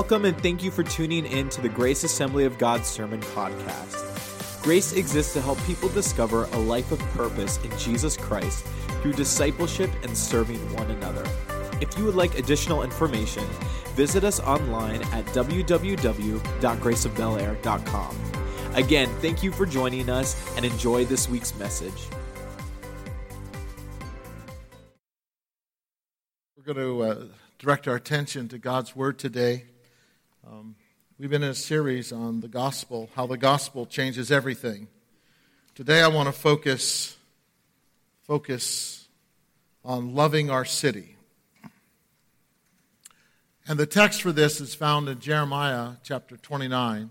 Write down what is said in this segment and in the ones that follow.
Welcome and thank you for tuning in to the Grace Assembly of God Sermon Podcast. Grace exists to help people discover a life of purpose in Jesus Christ through discipleship and serving one another. If you would like additional information, visit us online at www.graceofbelair.com. Again, thank you for joining us and enjoy this week's message. We're going to uh, direct our attention to God's Word today. Um, we've been in a series on the gospel, how the gospel changes everything. Today I want to focus focus on loving our city. And the text for this is found in Jeremiah chapter 29,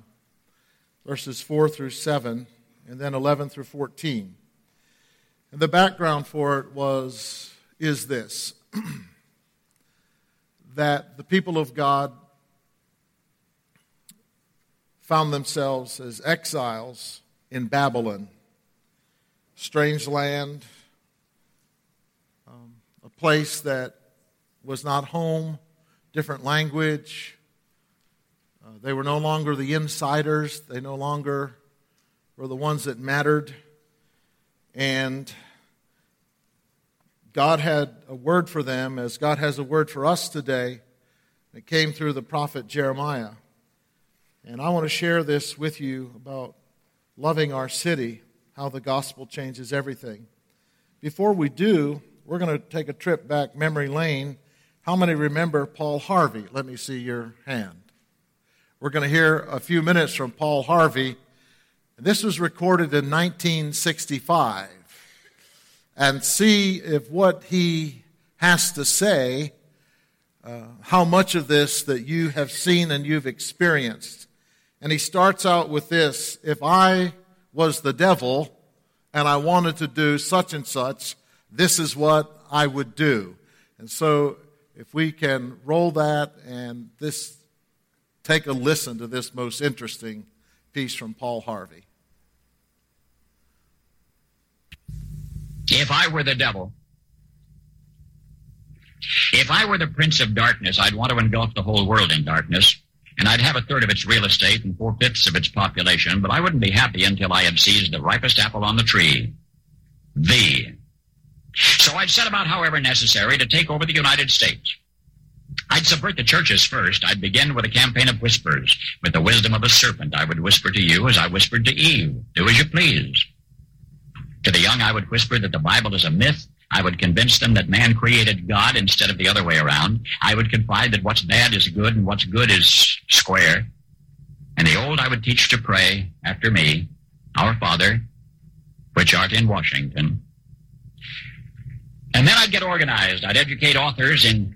verses 4 through 7, and then 11 through 14. And the background for it was is this that the people of God found themselves as exiles in Babylon, strange land, um, a place that was not home, different language. Uh, they were no longer the insiders, they no longer were the ones that mattered. And God had a word for them, as God has a word for us today. It came through the prophet Jeremiah. And I want to share this with you about loving our city, how the gospel changes everything. Before we do, we're going to take a trip back memory lane. How many remember Paul Harvey? Let me see your hand. We're going to hear a few minutes from Paul Harvey. This was recorded in 1965 and see if what he has to say, uh, how much of this that you have seen and you've experienced. And he starts out with this If I was the devil and I wanted to do such and such, this is what I would do. And so, if we can roll that and this, take a listen to this most interesting piece from Paul Harvey. If I were the devil, if I were the prince of darkness, I'd want to engulf the whole world in darkness, and I'd have a third of its real estate and four fifths of its population, but I wouldn't be happy until I had seized the ripest apple on the tree. The. So I'd set about, however necessary, to take over the United States. I'd subvert the churches first. I'd begin with a campaign of whispers. With the wisdom of a serpent, I would whisper to you as I whispered to Eve. Do as you please. To the young, I would whisper that the Bible is a myth. I would convince them that man created God instead of the other way around. I would confide that what's bad is good and what's good is square. And the old I would teach to pray after me, Our Father, which art in Washington. And then I'd get organized. I'd educate authors in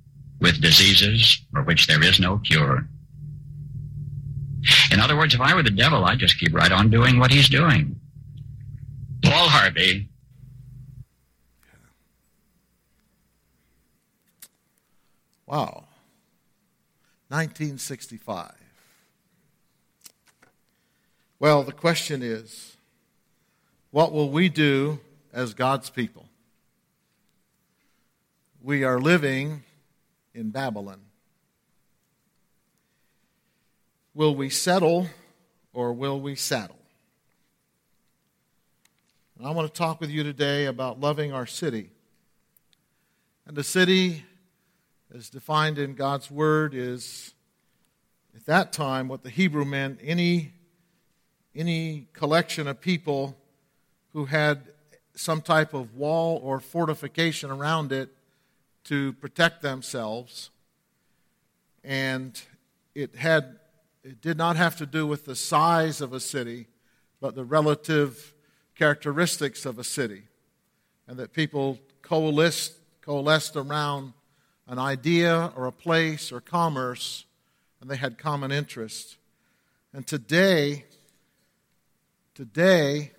with diseases for which there is no cure. In other words, if I were the devil, I'd just keep right on doing what he's doing. Paul Harvey. Wow. 1965. Well, the question is what will we do as God's people? We are living in Babylon. Will we settle or will we saddle? And I want to talk with you today about loving our city. And the city, as defined in God's Word, is at that time what the Hebrew meant any, any collection of people who had some type of wall or fortification around it to protect themselves. And it had it did not have to do with the size of a city, but the relative characteristics of a city. And that people coalesced, coalesced around an idea or a place or commerce, and they had common interests. And today, today,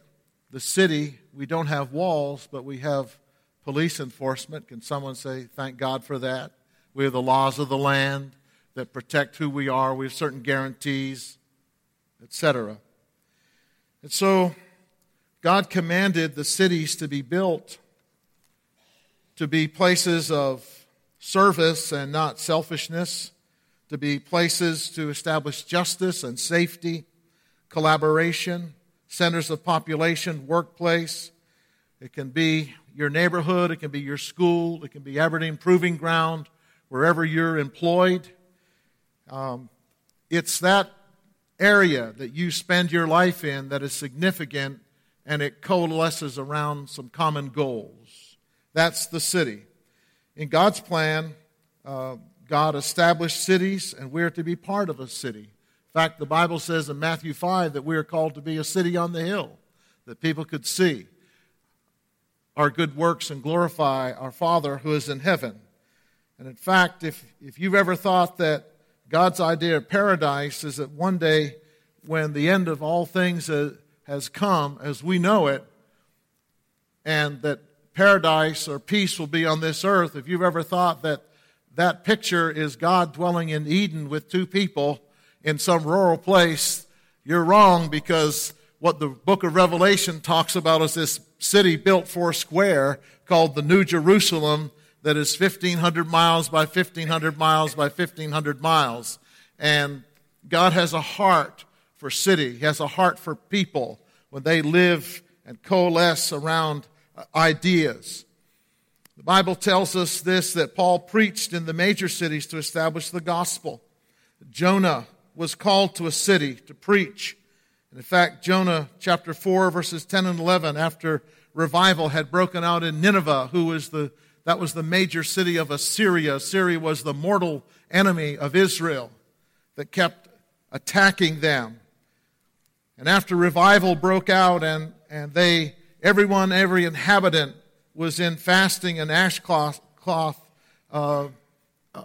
the city, we don't have walls, but we have police enforcement. Can someone say, thank God for that? We have the laws of the land that protect who we are. We have certain guarantees, etc. And so, God commanded the cities to be built to be places of service and not selfishness, to be places to establish justice and safety, collaboration, centers of population, workplace. It can be your neighborhood, it can be your school, it can be Aberdeen Proving Ground, wherever you're employed. Um, it's that area that you spend your life in that is significant and it coalesces around some common goals. That's the city. In God's plan, uh, God established cities and we're to be part of a city. In fact, the Bible says in Matthew 5 that we are called to be a city on the hill that people could see our good works and glorify our Father who is in heaven. And in fact, if, if you've ever thought that God's idea of paradise is that one day, when the end of all things has come as we know it, and that paradise or peace will be on this earth, if you've ever thought that that picture is God dwelling in Eden with two people in some rural place, you're wrong because what the book of Revelation talks about is this city built four square called the New Jerusalem that is 1,500 miles by 1,500 miles by 1,500 miles. And God has a heart for city. He has a heart for people when they live and coalesce around uh, ideas. The Bible tells us this that Paul preached in the major cities to establish the gospel. Jonah was called to a city to preach. And in fact, Jonah chapter 4, verses 10 and 11, after revival had broken out in Nineveh, who was the that was the major city of Assyria. Assyria was the mortal enemy of Israel that kept attacking them. And after revival broke out and, and they, everyone, every inhabitant was in fasting and ashcloth, cloth, uh, uh,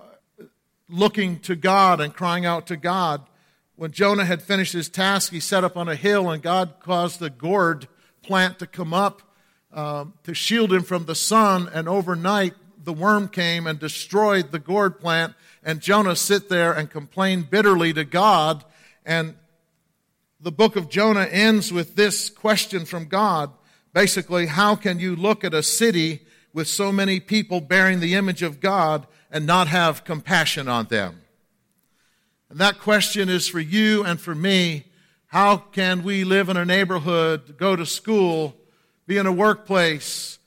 looking to God and crying out to God. When Jonah had finished his task, he set up on a hill and God caused the gourd plant to come up um, to shield him from the sun, and overnight the worm came and destroyed the gourd plant, and Jonah sit there and complain bitterly to God. And the book of Jonah ends with this question from God. Basically, how can you look at a city with so many people bearing the image of God and not have compassion on them? And that question is for you and for me. How can we live in a neighborhood, go to school, be in a workplace,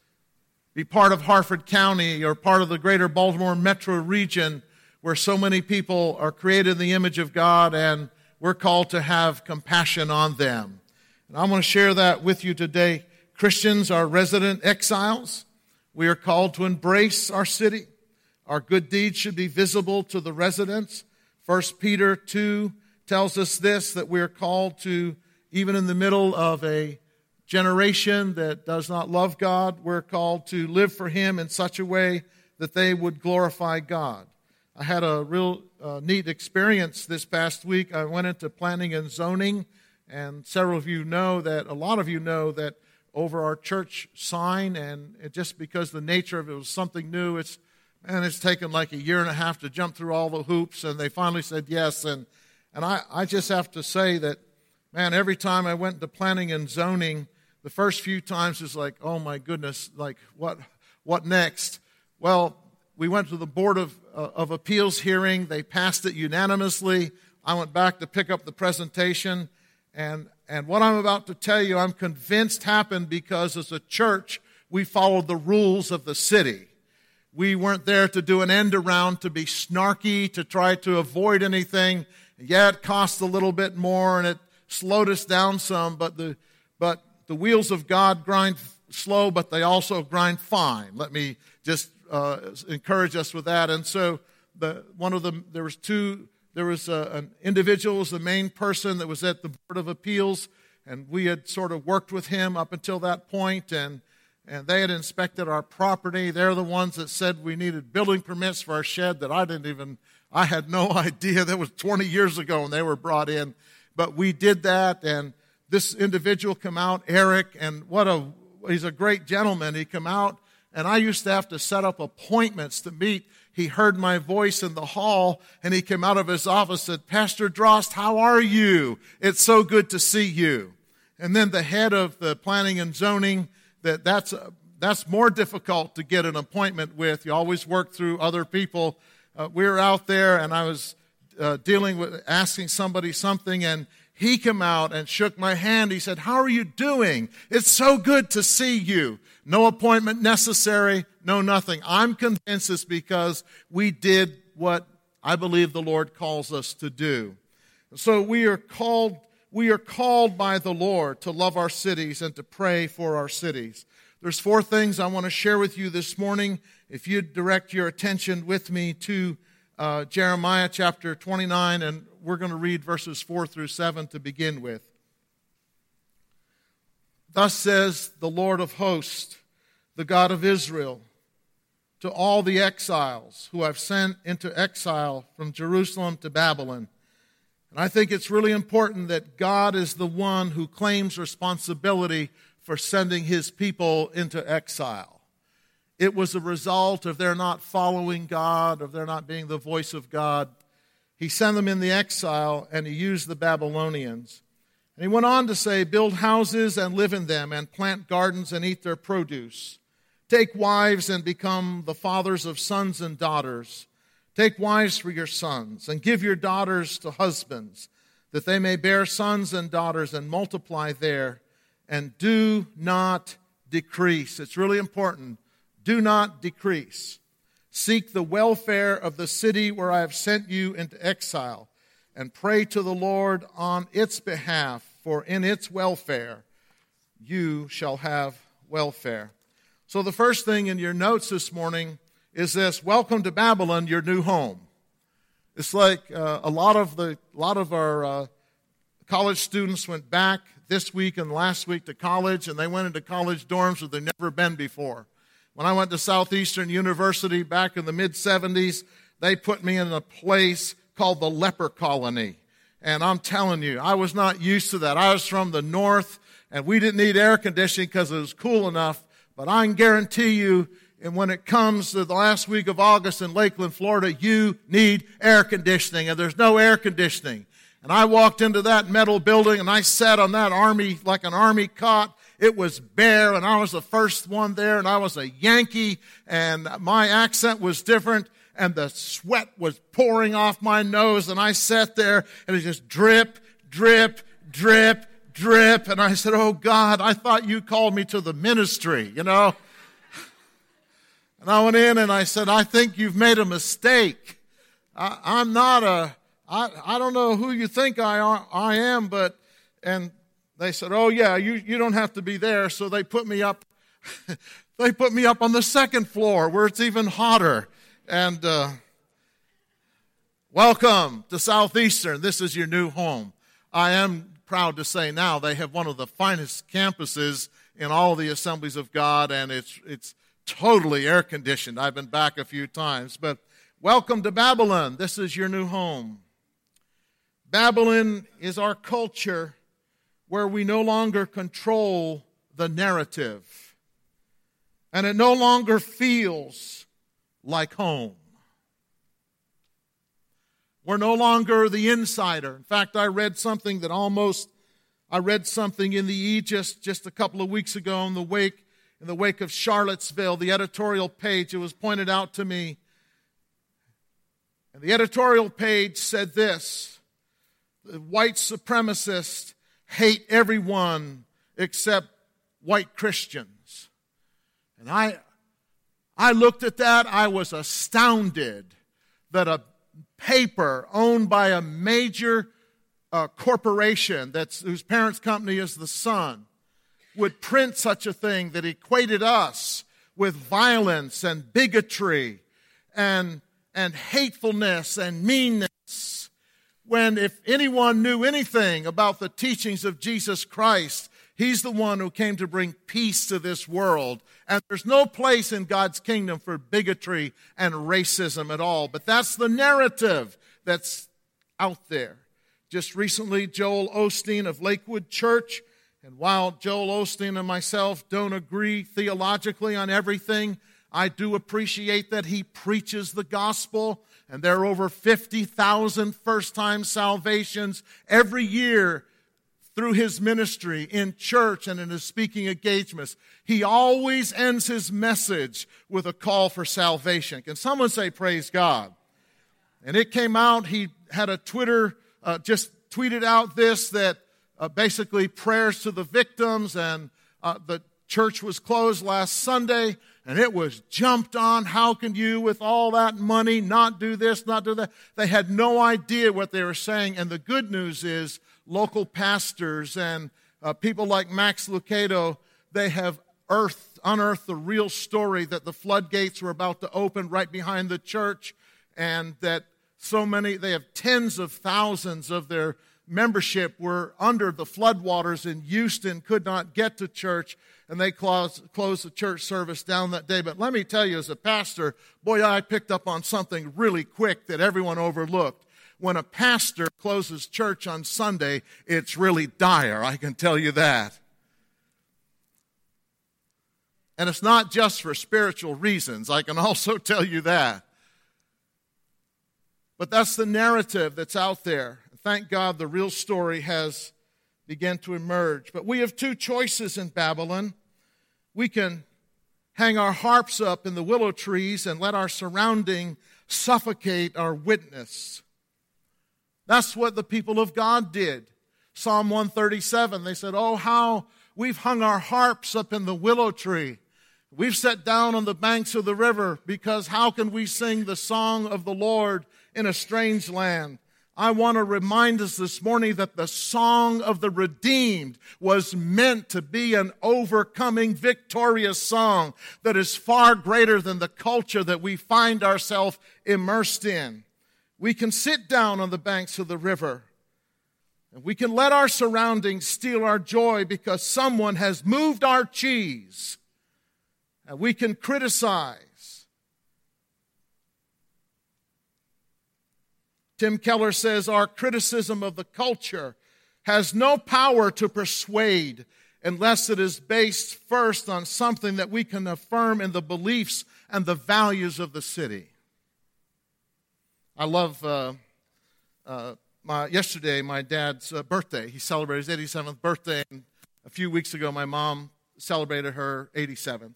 be part of Harford County or part of the greater Baltimore metro region where so many people are created in the image of God and we're called to have compassion on them. And I want to share that with you today. Christians are resident exiles. We are called to embrace our city. Our good deeds should be visible to the residents. 1 Peter 2 tells us this that we are called to, even in the middle of a generation that does not love God, we're called to live for Him in such a way that they would glorify God. I had a real uh, neat experience this past week. I went into planning and zoning, and several of you know that, a lot of you know that over our church sign, and just because the nature of it was something new, it's and it's taken like a year and a half to jump through all the hoops, and they finally said yes. And and I, I just have to say that, man, every time I went to planning and zoning, the first few times is like, oh my goodness, like what what next? Well, we went to the Board of, uh, of Appeals hearing. They passed it unanimously. I went back to pick up the presentation. And, and what I'm about to tell you, I'm convinced happened because as a church, we followed the rules of the city. We weren't there to do an end around, to be snarky, to try to avoid anything. Yeah, it cost a little bit more and it slowed us down some, but the, but the wheels of God grind slow, but they also grind fine. Let me just uh, encourage us with that. And so, the, one of them, there was two, there was a, an individual was the main person that was at the Board of Appeals, and we had sort of worked with him up until that point, and and they had inspected our property. They're the ones that said we needed building permits for our shed that I didn't even, I had no idea. That was 20 years ago when they were brought in. But we did that, and this individual come out, Eric, and what a, he's a great gentleman. He come out and I used to have to set up appointments to meet. He heard my voice in the hall and he came out of his office and said, Pastor Drost, how are you? It's so good to see you. And then the head of the planning and zoning, that that's, that's more difficult to get an appointment with. You always work through other people. Uh, we were out there and I was uh, dealing with asking somebody something and he came out and shook my hand. He said, How are you doing? It's so good to see you. No appointment necessary, no nothing. I'm convinced it's because we did what I believe the Lord calls us to do. So we are called, we are called by the Lord to love our cities and to pray for our cities. There's four things I want to share with you this morning. If you direct your attention with me to uh, Jeremiah chapter 29 and we're going to read verses 4 through 7 to begin with. Thus says the Lord of hosts, the God of Israel, to all the exiles who I've sent into exile from Jerusalem to Babylon. And I think it's really important that God is the one who claims responsibility for sending his people into exile. It was a result of their not following God, of their not being the voice of God. He sent them in the exile and he used the Babylonians. And he went on to say, Build houses and live in them, and plant gardens and eat their produce. Take wives and become the fathers of sons and daughters. Take wives for your sons, and give your daughters to husbands, that they may bear sons and daughters and multiply there. And do not decrease. It's really important. Do not decrease. Seek the welfare of the city where I have sent you into exile, and pray to the Lord on its behalf, for in its welfare you shall have welfare. So, the first thing in your notes this morning is this Welcome to Babylon, your new home. It's like uh, a lot of the lot of our uh, college students went back this week and last week to college, and they went into college dorms where they've never been before. When I went to Southeastern University back in the mid 70s, they put me in a place called the leper colony. And I'm telling you, I was not used to that. I was from the north and we didn't need air conditioning because it was cool enough. But I can guarantee you, and when it comes to the last week of August in Lakeland, Florida, you need air conditioning and there's no air conditioning. And I walked into that metal building and I sat on that army, like an army cot, it was bare, and I was the first one there, and I was a Yankee, and my accent was different, and the sweat was pouring off my nose, and I sat there, and it just drip, drip, drip, drip, and I said, Oh God, I thought you called me to the ministry, you know? And I went in and I said, I think you've made a mistake. I, I'm not a, I, I don't know who you think I, are, I am, but, and they said, "Oh yeah, you, you don't have to be there." So they put me up. they put me up on the second floor where it's even hotter. And uh, welcome to Southeastern. This is your new home. I am proud to say now they have one of the finest campuses in all the assemblies of God, and it's it's totally air conditioned. I've been back a few times, but Welcome to Babylon. This is your new home. Babylon is our culture where we no longer control the narrative. And it no longer feels like home. We're no longer the insider. In fact, I read something that almost, I read something in the Aegis just a couple of weeks ago in the wake, in the wake of Charlottesville, the editorial page. It was pointed out to me. And the editorial page said this the white supremacists hate everyone except white Christians. And I, I looked at that, I was astounded that a paper owned by a major uh, corporation that's, whose parent's company is the Sun would print such a thing that equated us with violence and bigotry and, and hatefulness and meanness. When if anyone knew anything about the teachings of Jesus Christ, He's the one who came to bring peace to this world. And there's no place in God's kingdom for bigotry and racism at all. But that's the narrative that's out there. Just recently, Joel Osteen of Lakewood Church, and while Joel Osteen and myself don't agree theologically on everything, I do appreciate that he preaches the gospel, and there are over 50,000 first time salvations every year through his ministry in church and in his speaking engagements, he always ends his message with a call for salvation. Can someone say, Praise God? And it came out, he had a Twitter, uh, just tweeted out this that uh, basically prayers to the victims, and uh, the church was closed last Sunday, and it was jumped on. How can you, with all that money, not do this, not do that? They had no idea what they were saying, and the good news is local pastors and uh, people like Max Lucado, they have earthed, unearthed the real story that the floodgates were about to open right behind the church, and that so many, they have tens of thousands of their membership were under the floodwaters in Houston, could not get to church, and they closed, closed the church service down that day. But let me tell you, as a pastor, boy, I picked up on something really quick that everyone overlooked when a pastor closes church on Sunday, it's really dire, I can tell you that. And it's not just for spiritual reasons, I can also tell you that. But that's the narrative that's out there. Thank God the real story has begun to emerge. But we have two choices in Babylon. We can hang our harps up in the willow trees and let our surrounding suffocate our witness. That's what the people of God did. Psalm 137, they said, Oh, how we've hung our harps up in the willow tree. We've sat down on the banks of the river because how can we sing the song of the Lord in a strange land? I want to remind us this morning that the song of the redeemed was meant to be an overcoming, victorious song that is far greater than the culture that we find ourselves immersed in. We can sit down on the banks of the river and we can let our surroundings steal our joy because someone has moved our cheese. And we can criticize. Tim Keller says our criticism of the culture has no power to persuade unless it is based first on something that we can affirm in the beliefs and the values of the city. I love uh, uh, my, yesterday, my dad's uh, birthday. He celebrated his 87th birthday, and a few weeks ago, my mom celebrated her 87th.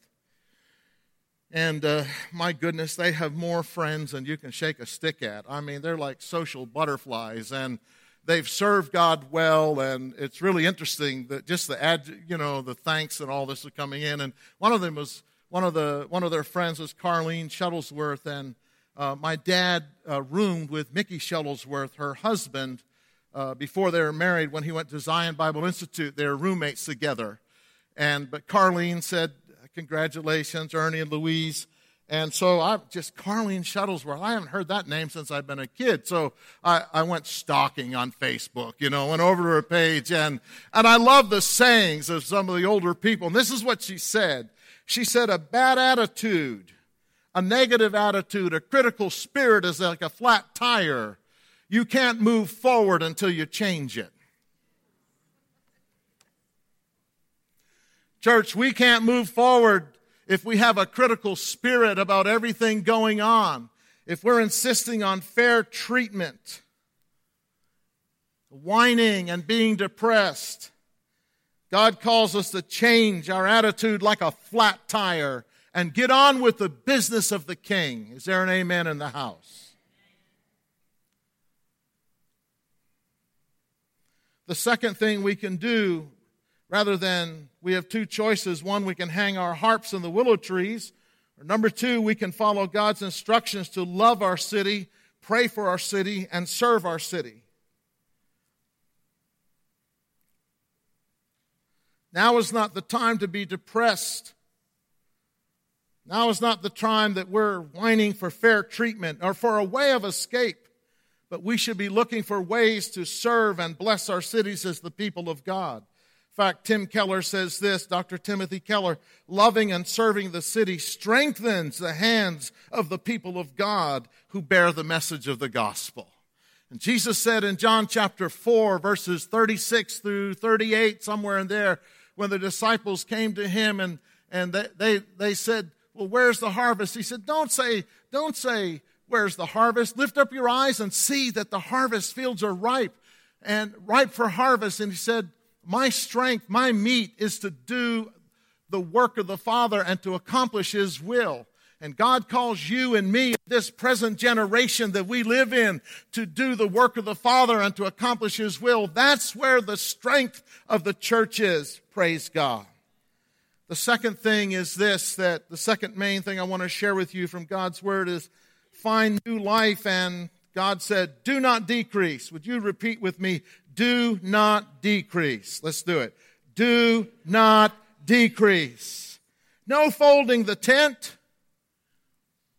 And uh, my goodness, they have more friends than you can shake a stick at. I mean, they're like social butterflies, and they've served God well, and it's really interesting that just the ad, you know, the thanks and all this are coming in. And one of them was one of the one of their friends was Carlene Shuttlesworth, and uh, my dad uh, roomed with Mickey Shuttlesworth, her husband, uh, before they were married. When he went to Zion Bible Institute, they were roommates together. And but Carlene said, "Congratulations, Ernie and Louise." And so I just Carlene Shuttlesworth. I haven't heard that name since I've been a kid. So I, I went stalking on Facebook, you know, went over to her page and and I love the sayings of some of the older people. And this is what she said. She said, "A bad attitude." a negative attitude, a critical spirit is like a flat tire. You can't move forward until you change it. Church, we can't move forward if we have a critical spirit about everything going on, if we're insisting on fair treatment, whining and being depressed. God calls us to change our attitude like a flat tire and get on with the business of the king. Is there an amen in the house? The second thing we can do, rather than we have two choices one, we can hang our harps in the willow trees, or number two, we can follow God's instructions to love our city, pray for our city, and serve our city. Now is not the time to be depressed. Now is not the time that we're whining for fair treatment or for a way of escape, but we should be looking for ways to serve and bless our cities as the people of God. Fact, Tim Keller says this, Dr. Timothy Keller, loving and serving the city strengthens the hands of the people of God who bear the message of the gospel. And Jesus said in John chapter 4, verses 36 through 38, somewhere in there, when the disciples came to him and, and they, they, they said, well, where's the harvest? He said, don't say, don't say, where's the harvest? Lift up your eyes and see that the harvest fields are ripe and ripe for harvest. And he said, my strength, my meat is to do the work of the Father and to accomplish His will. And God calls you and me, this present generation that we live in, to do the work of the Father and to accomplish His will. That's where the strength of the church is. Praise God. The second thing is this that the second main thing I want to share with you from God's Word is find new life. And God said, Do not decrease. Would you repeat with me? Do not decrease. Let's do it. Do not decrease. No folding the tent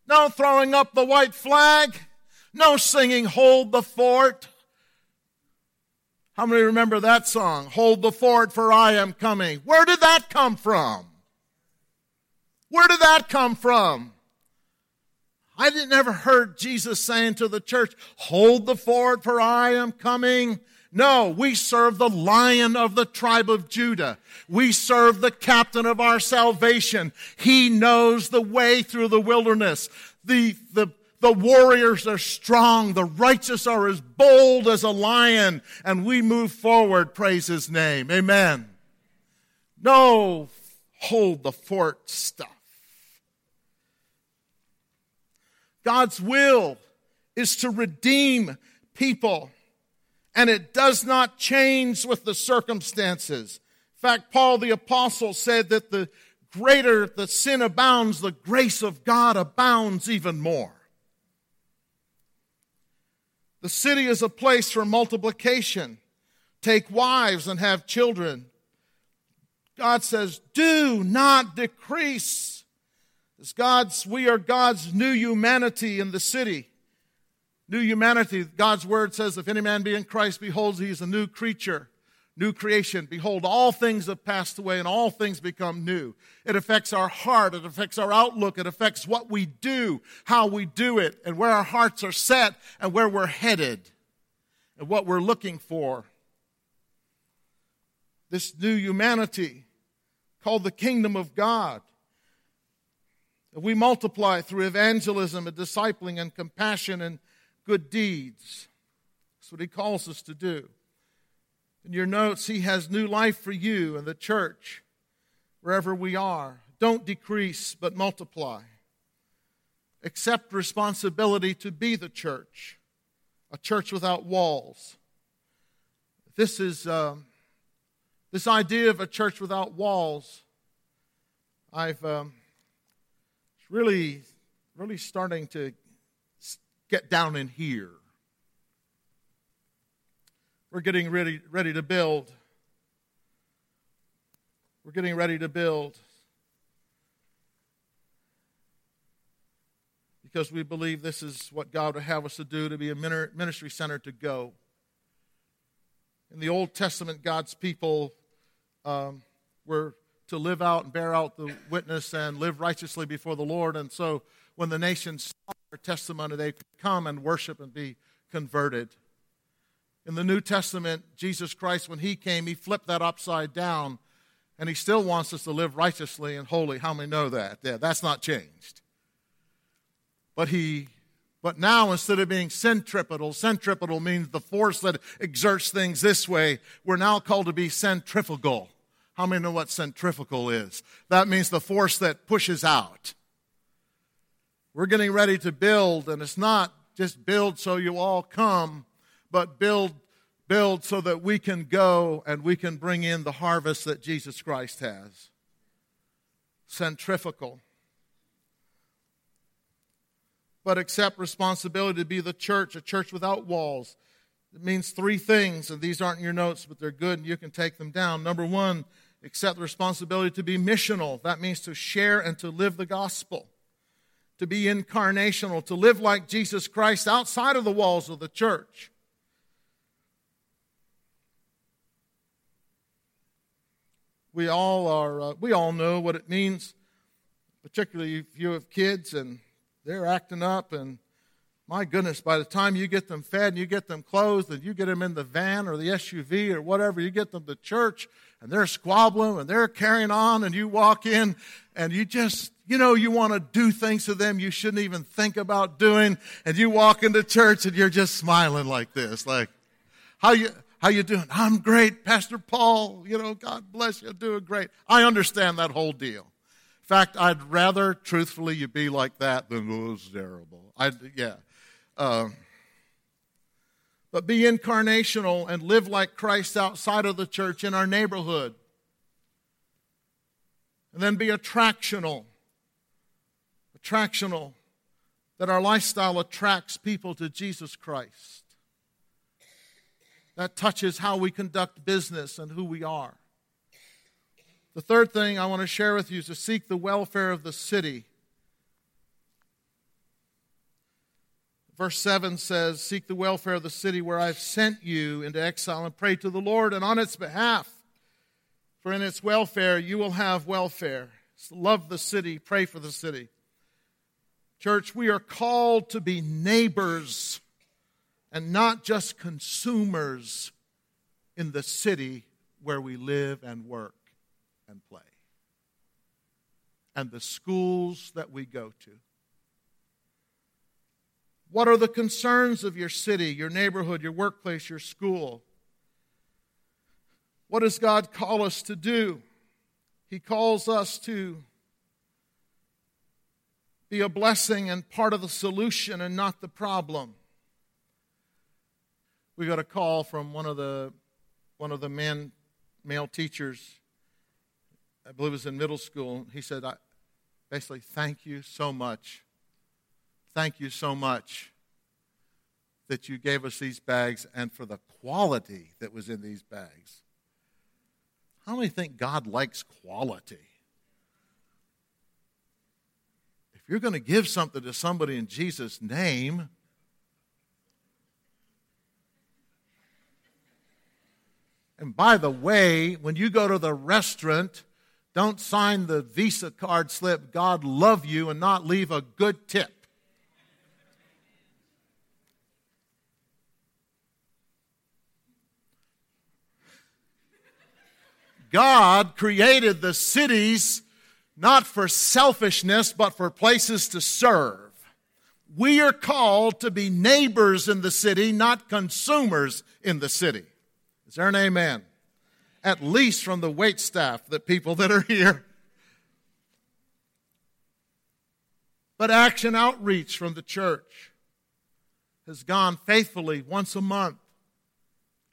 no throwing up the white flag. No singing, Hold the Fort. How many remember that song? Hold the fort, for I am coming. Where did that come from? Where did that come from? I didn't ever heard Jesus saying to the church, Hold the fort, for I am coming. No, we serve the lion of the tribe of Judah. We serve the captain of our salvation. He knows the way through the wilderness. The, the, the warriors are strong. The righteous are as bold as a lion. And we move forward. Praise his name. Amen. No, hold the fort stuff. God's will is to redeem people and it does not change with the circumstances. In fact, Paul the apostle said that the greater the sin abounds, the grace of God abounds even more. The city is a place for multiplication. Take wives and have children. God says, do not decrease. As God's, we are God's new humanity in the city. New humanity, God's word says, if any man be in Christ, behold, he is a new creature, new creation. Behold, all things have passed away and all things become new. It affects our heart, it affects our outlook, it affects what we do, how we do it, and where our hearts are set and where we're headed and what we're looking for. This new humanity called the kingdom of God. We multiply through evangelism and discipling and compassion and good deeds. That's what he calls us to do. In your notes, he has new life for you and the church, wherever we are. Don't decrease, but multiply. Accept responsibility to be the church, a church without walls. This is um, this idea of a church without walls. I've um, really, really starting to get down in here. We're getting ready, ready to build. We're getting ready to build. Because we believe this is what God would have us to do to be a ministry center to go. In the Old Testament, God's people um, were to live out and bear out the witness and live righteously before the Lord. And so when the nations saw testimony, they come and worship and be converted. In the New Testament, Jesus Christ, when he came, he flipped that upside down, and he still wants us to live righteously and holy. How many know that? Yeah, that's not changed. But he but now, instead of being centripetal, centripetal means the force that exerts things this way, we're now called to be centrifugal. How many know what centrifugal is? That means the force that pushes out. We're getting ready to build, and it's not just build so you all come, but build, build so that we can go and we can bring in the harvest that Jesus Christ has. Centrifugal but accept responsibility to be the church, a church without walls. It means three things, and these aren't in your notes, but they're good and you can take them down. Number one, accept the responsibility to be missional. That means to share and to live the gospel, to be incarnational, to live like Jesus Christ outside of the walls of the church. We all are. Uh, we all know what it means, particularly if you have kids and they're acting up, and my goodness, by the time you get them fed and you get them clothed and you get them in the van or the SUV or whatever, you get them to church and they're squabbling and they're carrying on, and you walk in and you just, you know, you want to do things to them you shouldn't even think about doing, and you walk into church and you're just smiling like this, like, how you, how you doing? I'm great, Pastor Paul. You know, God bless you. Doing great. I understand that whole deal In fact, I'd rather, truthfully, you be like that than oh, was terrible. I yeah. Uh, but be incarnational and live like Christ outside of the church in our neighborhood. And then be attractional. Attractional. That our lifestyle attracts people to Jesus Christ. That touches how we conduct business and who we are. The third thing I want to share with you is to seek the welfare of the city. Verse 7 says, Seek the welfare of the city where I've sent you into exile and pray to the Lord and on its behalf. For in its welfare you will have welfare. Love the city, pray for the city. Church, we are called to be neighbors and not just consumers in the city where we live and work and play, and the schools that we go to. What are the concerns of your city, your neighborhood, your workplace, your school? What does God call us to do? He calls us to be a blessing and part of the solution and not the problem. We got a call from one of the one of the men male teachers I believe it was in middle school. He said, I, basically, thank you so much. Thank you so much that you gave us these bags and for the quality that was in these bags. How many think God likes quality? If you're going to give something to somebody in Jesus' name, and by the way, when you go to the restaurant, don't sign the Visa card slip, God love you, and not leave a good tip. God created the cities not for selfishness, but for places to serve. We are called to be neighbors in the city, not consumers in the city. Is there an amen? at least from the wait staff, the people that are here. But action outreach from the church has gone faithfully once a month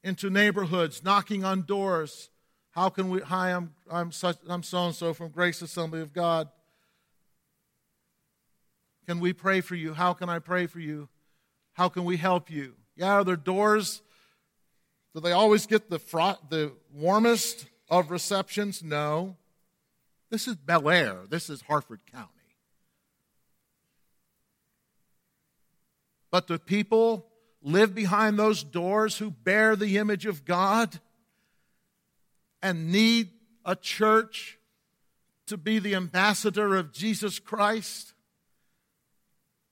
into neighborhoods, knocking on doors. How can we? Hi, I'm I'm such I'm so and so from Grace Assembly of God. Can we pray for you? How can I pray for you? How can we help you? Yeah, are there doors do they always get the, the warmest of receptions? No. This is Bel Air. This is Harford County. But the people live behind those doors who bear the image of God and need a church to be the ambassador of Jesus Christ?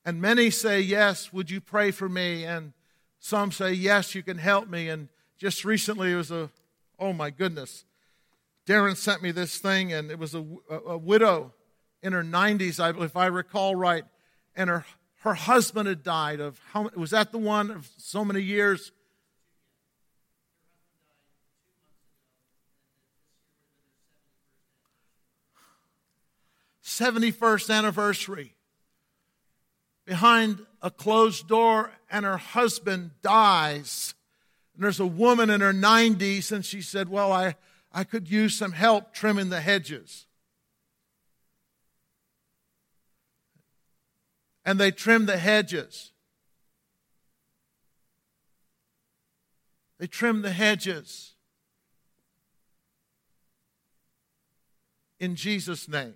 And many say, Yes, would you pray for me? And some say, Yes, you can help me. And just recently, it was a, oh my goodness. Darren sent me this thing, and it was a, a, a widow in her 90s, if I recall right, and her, her husband had died of how was that the one of so many years? 71st anniversary. Behind a closed door, and her husband dies. And there's a woman in her 90s, and she said, Well, I, I could use some help trimming the hedges. And they trim the hedges. They trim the hedges. In Jesus' name.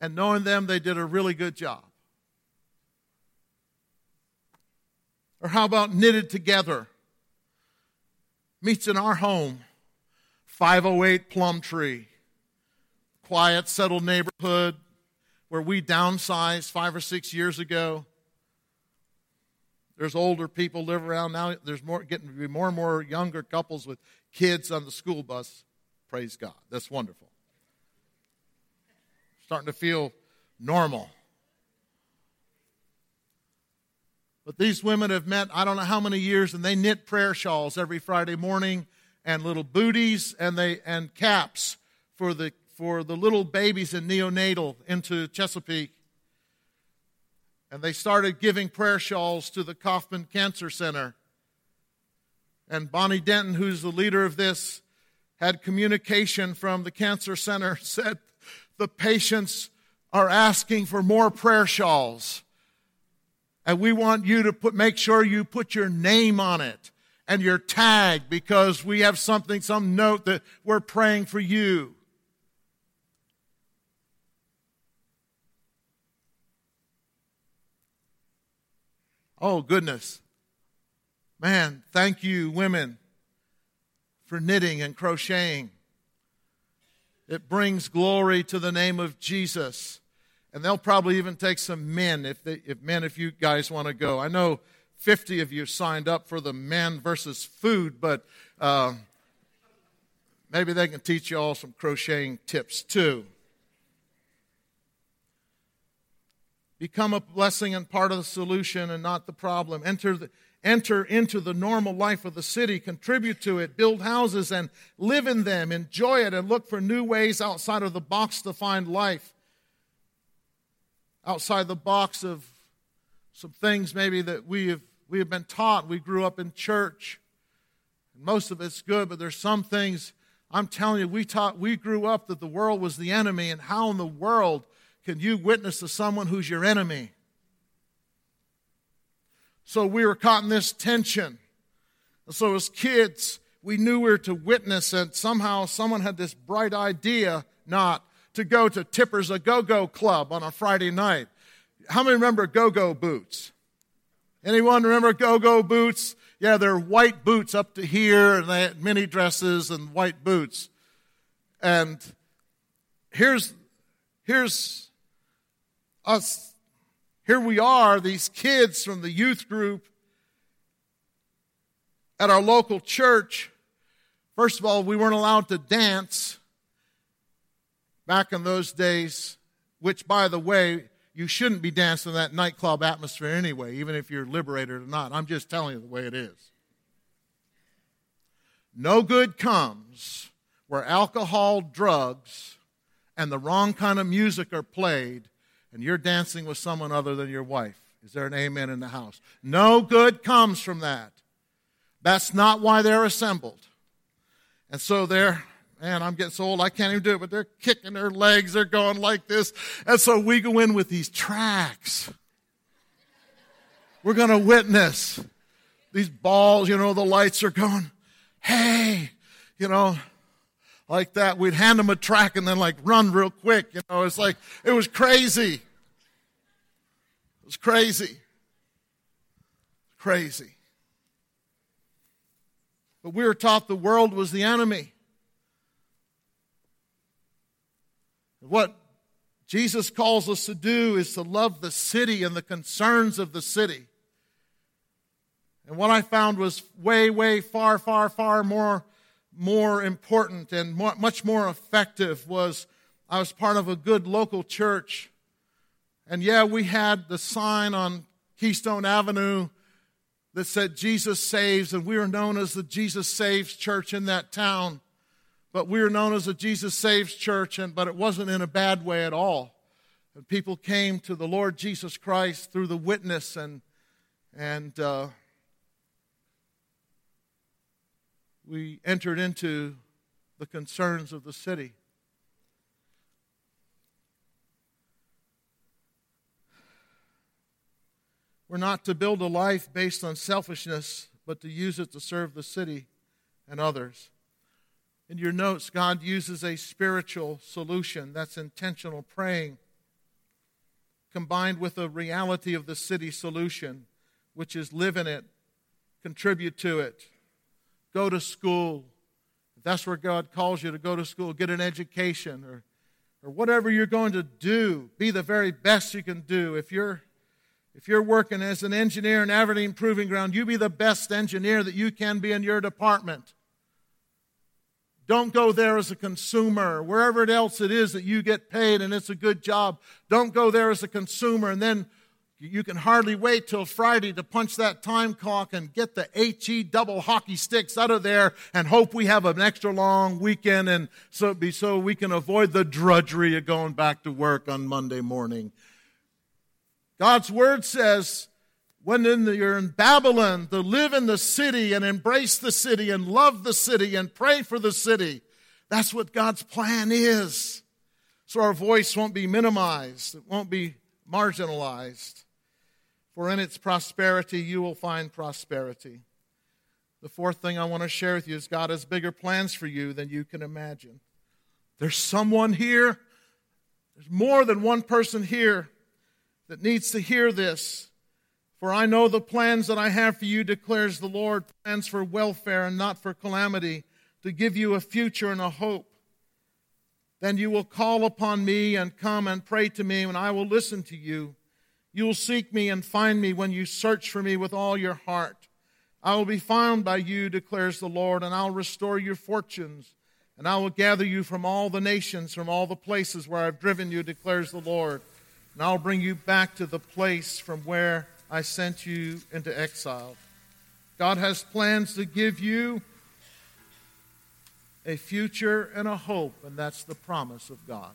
And knowing them, they did a really good job. Or how about knitted together? Meets in our home. 508 Plumtree. Quiet, settled neighborhood where we downsized five or six years ago. There's older people live around now. There's more getting to be more and more younger couples with kids on the school bus. Praise God. That's wonderful starting to feel normal. But these women have met I don't know how many years, and they knit prayer shawls every Friday morning, and little booties and they and caps for the for the little babies in neonatal into Chesapeake. And they started giving prayer shawls to the Kaufman Cancer Center. And Bonnie Denton, who's the leader of this, had communication from the cancer center, said, the patients are asking for more prayer shawls. And we want you to put, make sure you put your name on it and your tag because we have something, some note that we're praying for you. Oh, goodness. Man, thank you, women, for knitting and crocheting. It brings glory to the name of Jesus. And they'll probably even take some men if, they, if men, if you guys want to go. I know 50 of you signed up for the men versus food, but uh, maybe they can teach you all some crocheting tips too. Become a blessing and part of the solution and not the problem. Enter the, enter into the normal life of the city, contribute to it, build houses and live in them, enjoy it, and look for new ways outside of the box to find life. Outside the box of some things maybe that we have, we have been taught. We grew up in church. Most of it's good, but there's some things I'm telling you, we taught, we grew up that the world was the enemy, and how in the world can you witness to someone who's your enemy? So we were caught in this tension. So as kids, we knew we were to witness, and somehow someone had this bright idea not to go to Tipper's a Go Go Club on a Friday night. How many remember Go Go boots? Anyone remember Go Go boots? Yeah, they're white boots up to here, and they had mini dresses and white boots. And here's here's us here we are, these kids from the youth group at our local church. First of all, we weren't allowed to dance back in those days, which, by the way, you shouldn't be dancing in that nightclub atmosphere anyway, even if you're liberated or not. I'm just telling you the way it is. No good comes where alcohol, drugs, and the wrong kind of music are played and you're dancing with someone other than your wife. Is there an amen in the house? No good comes from that. That's not why they're assembled. And so they're, man, I'm getting so old, I can't even do it, but they're kicking their legs, they're going like this. And so we go in with these tracks. We're going to witness these balls, you know, the lights are going, hey, you know, like that. We'd hand them a track and then like run real quick. You know, it's like, it was crazy. It was crazy. Crazy. But we were taught the world was the enemy. What Jesus calls us to do is to love the city and the concerns of the city. And what I found was way, way, far, far, far more, more important and more, much more effective was I was part of a good local church. And yeah, we had the sign on Keystone Avenue that said Jesus saves, and we were known as the Jesus Saves Church in that town. But we were known as a Jesus Saves Church, and, but it wasn't in a bad way at all. And people came to the Lord Jesus Christ through the witness, and, and uh, we entered into the concerns of the city. We're not to build a life based on selfishness, but to use it to serve the city and others. In your notes, God uses a spiritual solution that's intentional praying combined with a reality of the city solution, which is live in it, contribute to it, go to school. If that's where God calls you to go to school, get an education or, or whatever you're going to do, be the very best you can do. If you're if you're working as an engineer in Aberdeen Proving Ground, you be the best engineer that you can be in your department. Don't go there as a consumer. Wherever else it is that you get paid and it's a good job, don't go there as a consumer and then you can hardly wait till Friday to punch that time clock and get the HE double hockey sticks out of there and hope we have an extra long weekend and so be so we can avoid the drudgery of going back to work on Monday morning. God's word says, when in the, you're in Babylon, to live in the city and embrace the city and love the city and pray for the city. That's what God's plan is. So our voice won't be minimized, it won't be marginalized. For in its prosperity, you will find prosperity. The fourth thing I want to share with you is God has bigger plans for you than you can imagine. There's someone here, there's more than one person here that needs to hear this. For I know the plans that I have for you, declares the Lord plans for welfare and not for calamity, to give you a future and a hope. Then you will call upon me and come and pray to me, and I will listen to you. You will seek me and find me when you search for me with all your heart. I will be found by you, declares the Lord, and I'll restore your fortunes. And I will gather you from all the nations, from all the places where I've driven you, declares the Lord and I'll bring you back to the place from where I sent you into exile. God has plans to give you a future and a hope, and that's the promise of God.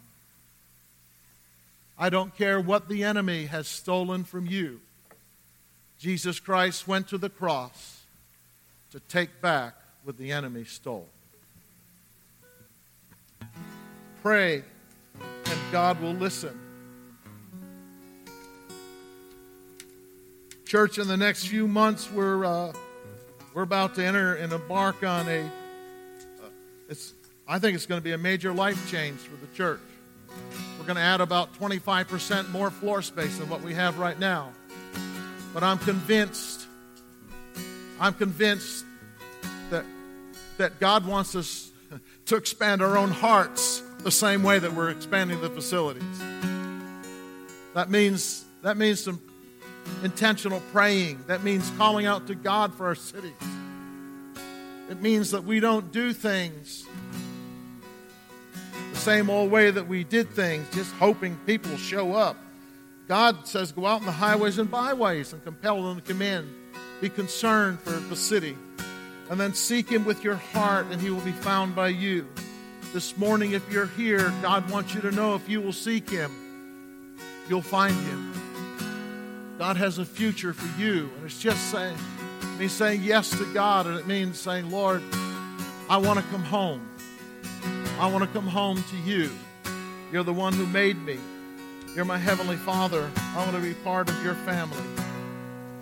I don't care what the enemy has stolen from you. Jesus Christ went to the cross to take back what the enemy stole. Pray, and God will listen. Church, in the next few months, we're, uh, we're about to enter and embark on a, uh, it's, I think it's going to be a major life change for the church. We're going to add about 25% more floor space than what we have right now. But I'm convinced, I'm convinced that, that God wants us to expand our own hearts the same way that we're expanding the facilities. That means, that means some intentional praying. That means calling out to God for our cities. It means that we don't do things same old way that we did things, just hoping people show up. God says, go out in the highways and byways and compel them to come in. Be concerned for the city. And then seek Him with your heart, and He will be found by you. This morning, if you're here, God wants you to know if you will seek Him, you'll find Him. God has a future for you. And it's just saying, me saying yes to God, and it means saying, Lord, I want to come home. I want to come home to you. You're the one who made me. You're my heavenly Father. I want to be part of your family.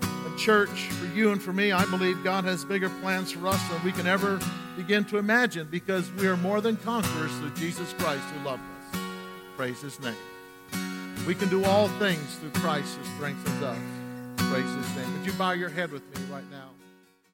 And church, for you and for me, I believe God has bigger plans for us than we can ever begin to imagine because we are more than conquerors through Jesus Christ who loved us. Praise his name. We can do all things through Christ who strengthens us. Praise his name. Would you bow your head with me right now?